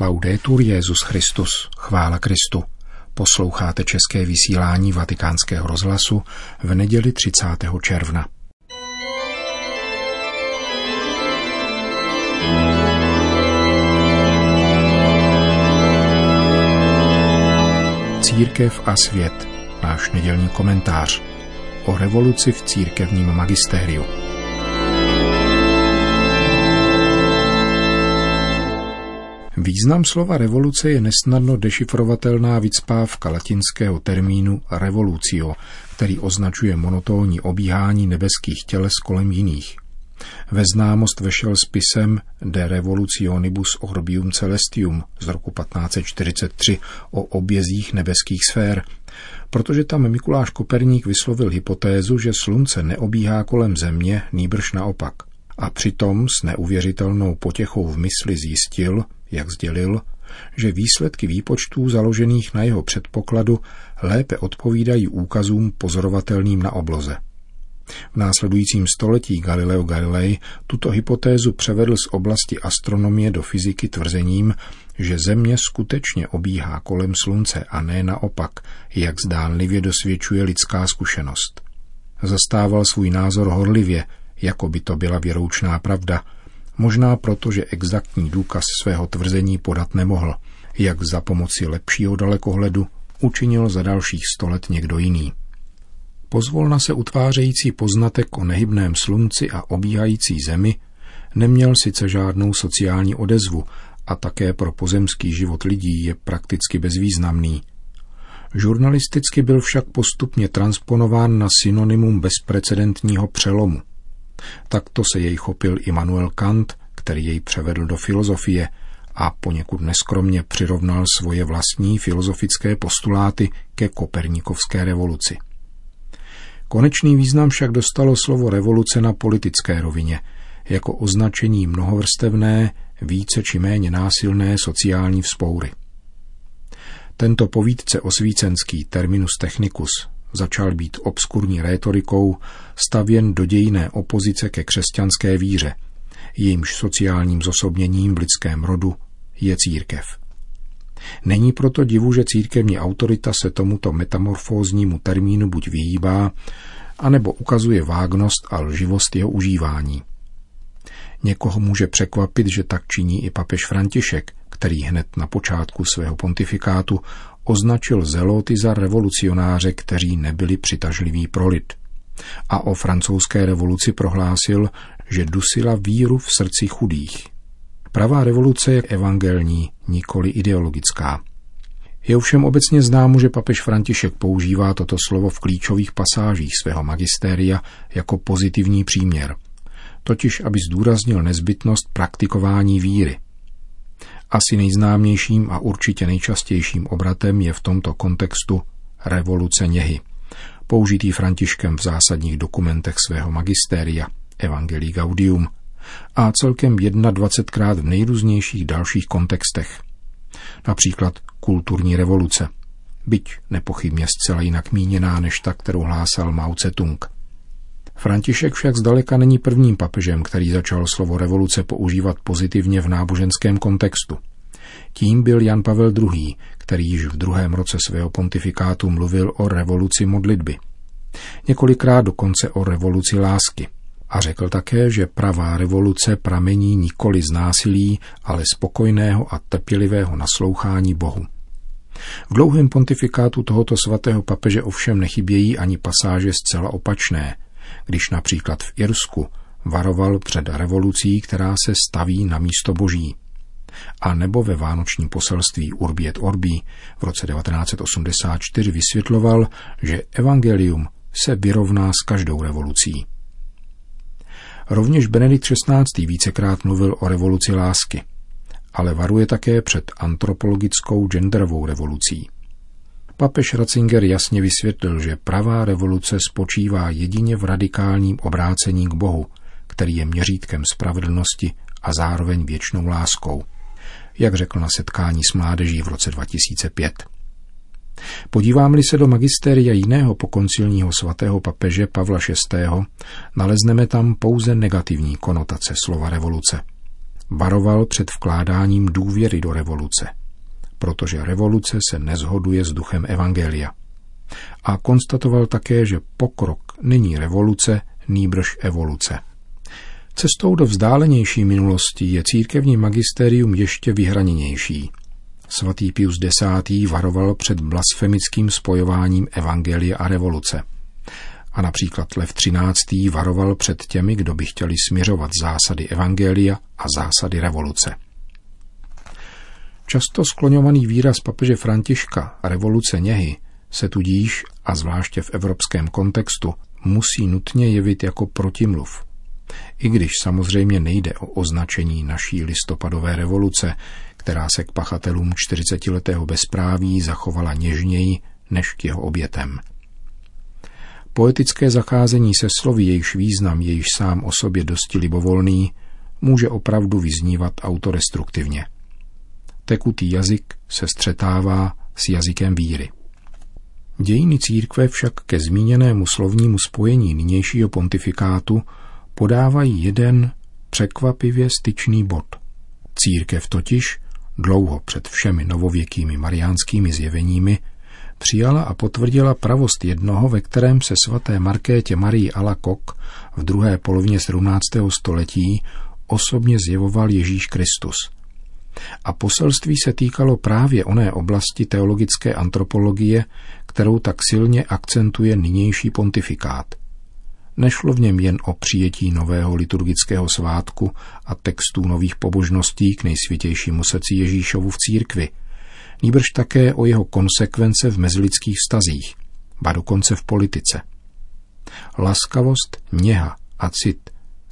Laudetur Jezus Christus, chvála Kristu. Posloucháte české vysílání Vatikánského rozhlasu v neděli 30. června. Církev a svět, náš nedělní komentář o revoluci v církevním magistériu. Význam slova revoluce je nesnadno dešifrovatelná vycpávka latinského termínu revolucio, který označuje monotónní obíhání nebeských těles kolem jiných. Ve známost vešel spisem De Revolutionibus Orbium Celestium z roku 1543 o obězích nebeských sfér, protože tam Mikuláš Koperník vyslovil hypotézu, že slunce neobíhá kolem země, nýbrž naopak. A přitom s neuvěřitelnou potěchou v mysli zjistil, jak sdělil, že výsledky výpočtů založených na jeho předpokladu lépe odpovídají úkazům pozorovatelným na obloze. V následujícím století Galileo Galilei tuto hypotézu převedl z oblasti astronomie do fyziky tvrzením, že Země skutečně obíhá kolem Slunce a ne naopak, jak zdánlivě dosvědčuje lidská zkušenost. Zastával svůj názor horlivě, jako by to byla věroučná pravda, možná proto, že exaktní důkaz svého tvrzení podat nemohl, jak za pomoci lepšího dalekohledu učinil za dalších sto let někdo jiný. Pozvolna se utvářející poznatek o nehybném slunci a obíhající zemi neměl sice žádnou sociální odezvu a také pro pozemský život lidí je prakticky bezvýznamný. Žurnalisticky byl však postupně transponován na synonymum bezprecedentního přelomu. Takto se jej chopil Immanuel Kant, který jej převedl do filozofie a poněkud neskromně přirovnal svoje vlastní filozofické postuláty ke kopernikovské revoluci. Konečný význam však dostalo slovo revoluce na politické rovině, jako označení mnohovrstevné, více či méně násilné sociální vzpoury. Tento povídce osvícenský terminus technicus začal být obskurní rétorikou stavěn do dějiné opozice ke křesťanské víře, jejímž sociálním zosobněním v lidském rodu je církev. Není proto divu, že církevní autorita se tomuto metamorfóznímu termínu buď vyhýbá, anebo ukazuje vágnost a lživost jeho užívání. Někoho může překvapit, že tak činí i papež František, který hned na počátku svého pontifikátu označil zeloty za revolucionáře, kteří nebyli přitažliví pro lid. A o francouzské revoluci prohlásil, že dusila víru v srdci chudých. Pravá revoluce je evangelní, nikoli ideologická. Je ovšem obecně známo, že papež František používá toto slovo v klíčových pasážích svého magistéria jako pozitivní příměr, totiž aby zdůraznil nezbytnost praktikování víry. Asi nejznámějším a určitě nejčastějším obratem je v tomto kontextu revoluce něhy, použitý Františkem v zásadních dokumentech svého magistéria Evangelii Gaudium a celkem 21krát v nejrůznějších dalších kontextech. Například kulturní revoluce, byť nepochybně zcela jinak míněná než ta, kterou hlásal Mao Tse-tung. František však zdaleka není prvním papežem, který začal slovo revoluce používat pozitivně v náboženském kontextu. Tím byl Jan Pavel II., který již v druhém roce svého pontifikátu mluvil o revoluci modlitby. Několikrát dokonce o revoluci lásky. A řekl také, že pravá revoluce pramení nikoli z násilí, ale spokojného a trpělivého naslouchání Bohu. V dlouhém pontifikátu tohoto svatého papeže ovšem nechybějí ani pasáže zcela opačné, když například v Irsku varoval před revolucí, která se staví na místo boží. A nebo ve vánočním poselství Urbi et Orbi v roce 1984 vysvětloval, že evangelium se vyrovná s každou revolucí. Rovněž Benedikt XVI. vícekrát mluvil o revoluci lásky, ale varuje také před antropologickou genderovou revolucí. Papež Ratzinger jasně vysvětlil, že pravá revoluce spočívá jedině v radikálním obrácení k Bohu, který je měřítkem spravedlnosti a zároveň věčnou láskou, jak řekl na setkání s mládeží v roce 2005. Podívám-li se do magistéria jiného pokoncilního svatého papeže Pavla VI., nalezneme tam pouze negativní konotace slova revoluce. varoval před vkládáním důvěry do revoluce, protože revoluce se nezhoduje s duchem Evangelia. A konstatoval také, že pokrok není revoluce, nýbrž evoluce. Cestou do vzdálenější minulosti je církevní magisterium ještě vyhraněnější. Svatý Pius X. varoval před blasfemickým spojováním evangelia a revoluce. A například Lev XIII. varoval před těmi, kdo by chtěli směřovat zásady evangelia a zásady revoluce. Často skloňovaný výraz papeže Františka revoluce něhy se tudíž, a zvláště v evropském kontextu, musí nutně jevit jako protimluv. I když samozřejmě nejde o označení naší listopadové revoluce, která se k pachatelům 40-letého bezpráví zachovala něžněji než k jeho obětem. Poetické zacházení se slovy, jejichž význam je již sám o sobě dosti libovolný, může opravdu vyznívat autodestruktivně. Tekutý jazyk se střetává s jazykem víry. Dějiny církve však ke zmíněnému slovnímu spojení nynějšího pontifikátu podávají jeden překvapivě styčný bod. Církev totiž, dlouho před všemi novověkými mariánskými zjeveními, přijala a potvrdila pravost jednoho, ve kterém se svaté Markétě Marii Alakok v druhé polovině 17. století osobně zjevoval Ježíš Kristus. A poselství se týkalo právě oné oblasti teologické antropologie, kterou tak silně akcentuje nynější pontifikát. Nešlo v něm jen o přijetí nového liturgického svátku a textů nových pobožností k nejsvětějšímu srdci Ježíšovu v církvi, nýbrž také o jeho konsekvence v mezilidských vztazích, ba dokonce v politice. Laskavost, něha a cit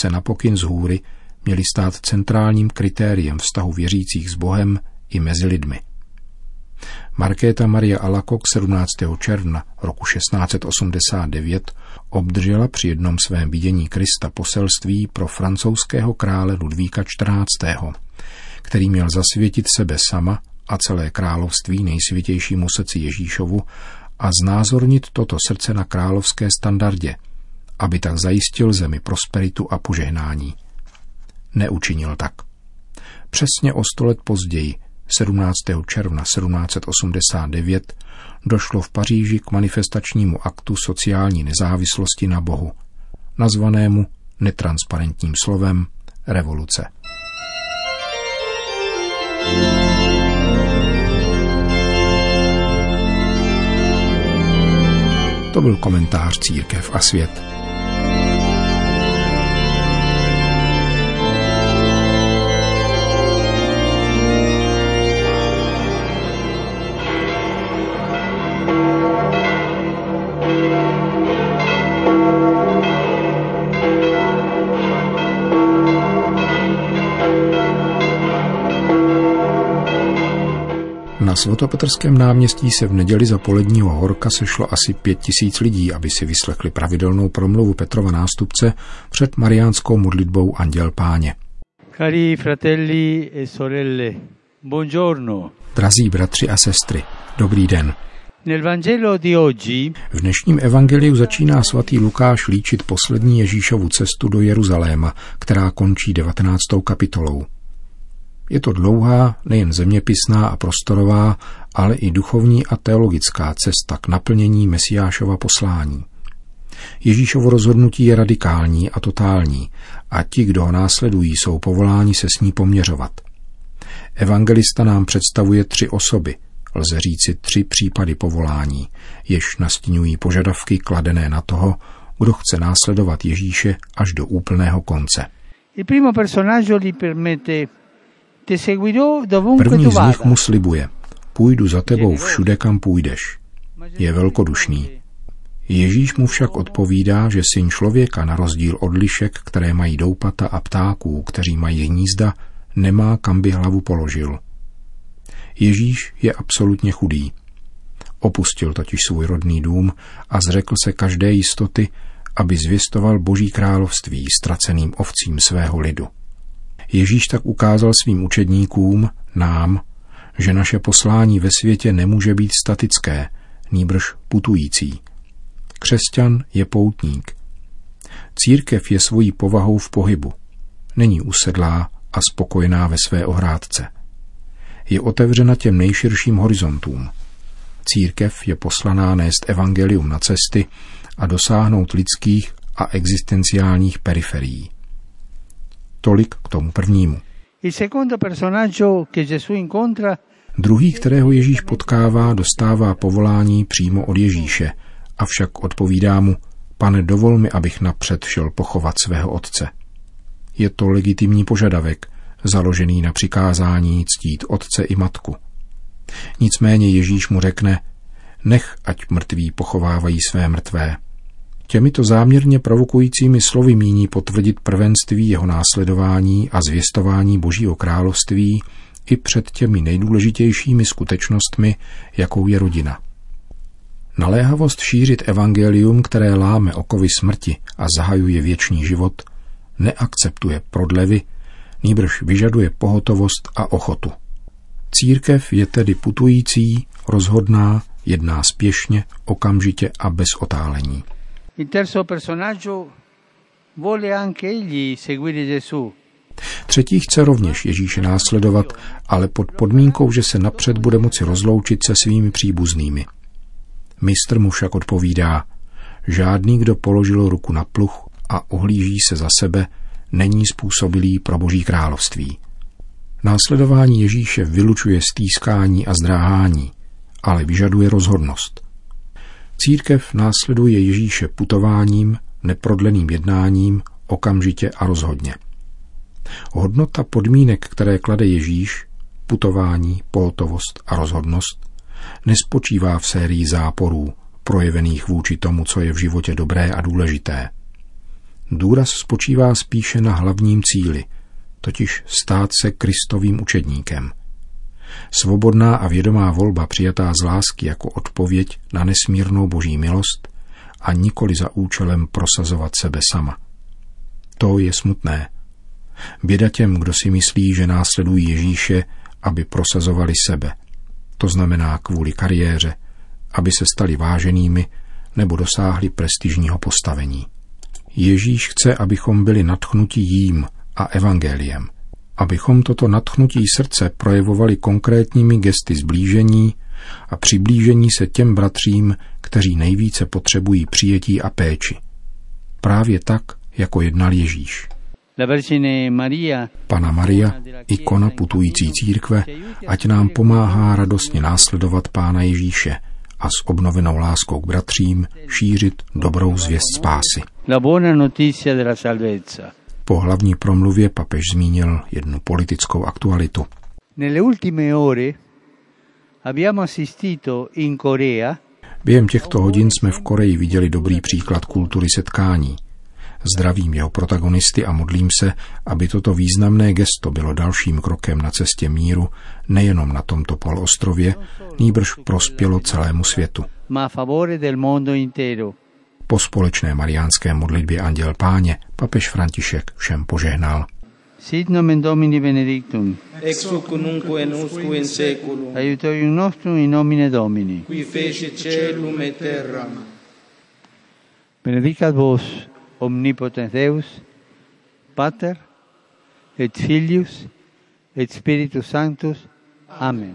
se na pokyn z hůry měly stát centrálním kritériem vztahu věřících s Bohem i mezi lidmi. Markéta Maria Alakok 17. června roku 1689 obdržela při jednom svém vidění Krista poselství pro francouzského krále Ludvíka XIV., který měl zasvětit sebe sama a celé království nejsvětějšímu srdci Ježíšovu a znázornit toto srdce na královské standardě, aby tak zajistil zemi prosperitu a požehnání. Neučinil tak. Přesně o sto let později, 17. června 1789, došlo v Paříži k manifestačnímu aktu sociální nezávislosti na Bohu, nazvanému netransparentním slovem revoluce. To byl komentář Církev a svět. Na svatopetrském náměstí se v neděli za poledního horka sešlo asi pět tisíc lidí, aby si vyslechli pravidelnou promluvu Petrova nástupce před mariánskou modlitbou Anděl Páně. Cari fratelli e sorelle, buongiorno. Drazí bratři a sestry, dobrý den. V dnešním evangeliu začíná svatý Lukáš líčit poslední Ježíšovu cestu do Jeruzaléma, která končí 19. kapitolou. Je to dlouhá, nejen zeměpisná a prostorová, ale i duchovní a teologická cesta k naplnění Mesiášova poslání. Ježíšovo rozhodnutí je radikální a totální a ti, kdo ho následují, jsou povoláni se s ní poměřovat. Evangelista nám představuje tři osoby, lze říci tři případy povolání, jež nastínují požadavky kladené na toho, kdo chce následovat Ježíše až do úplného konce. il primo personaggio gli permette První z nich mu slibuje, půjdu za tebou všude, kam půjdeš. Je velkodušný. Ježíš mu však odpovídá, že syn člověka na rozdíl od lišek, které mají doupata a ptáků, kteří mají hnízda, nemá kam by hlavu položil. Ježíš je absolutně chudý. Opustil totiž svůj rodný dům a zřekl se každé jistoty, aby zvěstoval Boží království ztraceným ovcím svého lidu. Ježíš tak ukázal svým učedníkům, nám, že naše poslání ve světě nemůže být statické, nýbrž putující. Křesťan je poutník. Církev je svojí povahou v pohybu. Není usedlá a spokojená ve své ohrádce. Je otevřena těm nejširším horizontům. Církev je poslaná nést evangelium na cesty a dosáhnout lidských a existenciálních periferií. Tolik k tomu prvnímu. Druhý, kterého Ježíš potkává, dostává povolání přímo od Ježíše, avšak odpovídá mu, pane, dovol mi, abych napřed šel pochovat svého otce. Je to legitimní požadavek, založený na přikázání ctít otce i matku. Nicméně Ježíš mu řekne, nech, ať mrtví pochovávají své mrtvé. Těmito záměrně provokujícími slovy míní potvrdit prvenství jeho následování a zvěstování Božího království i před těmi nejdůležitějšími skutečnostmi, jakou je rodina. Naléhavost šířit evangelium, které láme okovy smrti a zahajuje věčný život, neakceptuje prodlevy, nýbrž vyžaduje pohotovost a ochotu. Církev je tedy putující, rozhodná, jedná spěšně, okamžitě a bez otálení. Il terzo personaggio vuole anche egli seguire Gesù. Třetí chce rovněž Ježíše následovat, ale pod podmínkou, že se napřed bude moci rozloučit se svými příbuznými. Mistr mu však odpovídá, žádný, kdo položil ruku na pluch a ohlíží se za sebe, není způsobilý pro boží království. Následování Ježíše vylučuje stýskání a zdráhání, ale vyžaduje rozhodnost. Církev následuje Ježíše putováním, neprodleným jednáním, okamžitě a rozhodně. Hodnota podmínek, které klade Ježíš, putování, pohotovost a rozhodnost, nespočívá v sérii záporů, projevených vůči tomu, co je v životě dobré a důležité. Důraz spočívá spíše na hlavním cíli, totiž stát se Kristovým učedníkem – Svobodná a vědomá volba přijatá z lásky jako odpověď na nesmírnou boží milost a nikoli za účelem prosazovat sebe sama. To je smutné. Běda těm, kdo si myslí, že následují Ježíše, aby prosazovali sebe. To znamená kvůli kariéře, aby se stali váženými nebo dosáhli prestižního postavení. Ježíš chce, abychom byli nadchnutí jím a evangeliem abychom toto nadchnutí srdce projevovali konkrétními gesty zblížení a přiblížení se těm bratřím, kteří nejvíce potřebují přijetí a péči. Právě tak, jako jednal Ježíš. Pana Maria, ikona putující církve, ať nám pomáhá radostně následovat Pána Ježíše a s obnovenou láskou k bratřím šířit dobrou zvěst spásy. La buona notizia della salvezza. Po hlavní promluvě papež zmínil jednu politickou aktualitu. Nelle ultime ore abbiamo assistito in Corea Během těchto hodin jsme v Koreji viděli dobrý příklad kultury setkání. Zdravím jeho protagonisty a modlím se, aby toto významné gesto bylo dalším krokem na cestě míru nejenom na tomto polostrově, nýbrž prospělo celému světu. Ma favore del mondo intero. Po společné mariánské modlitbě Anděl Páně papež František všem požehnal. Sit nomen Domini benedictum. Ex hoc nunc en usque in seculum. Aiutorium nostrum in nomine Domini. Qui fece celum et terra. Benedicat vos omnipotens Deus, Pater et Filius et Spiritus Sanctus. Amen.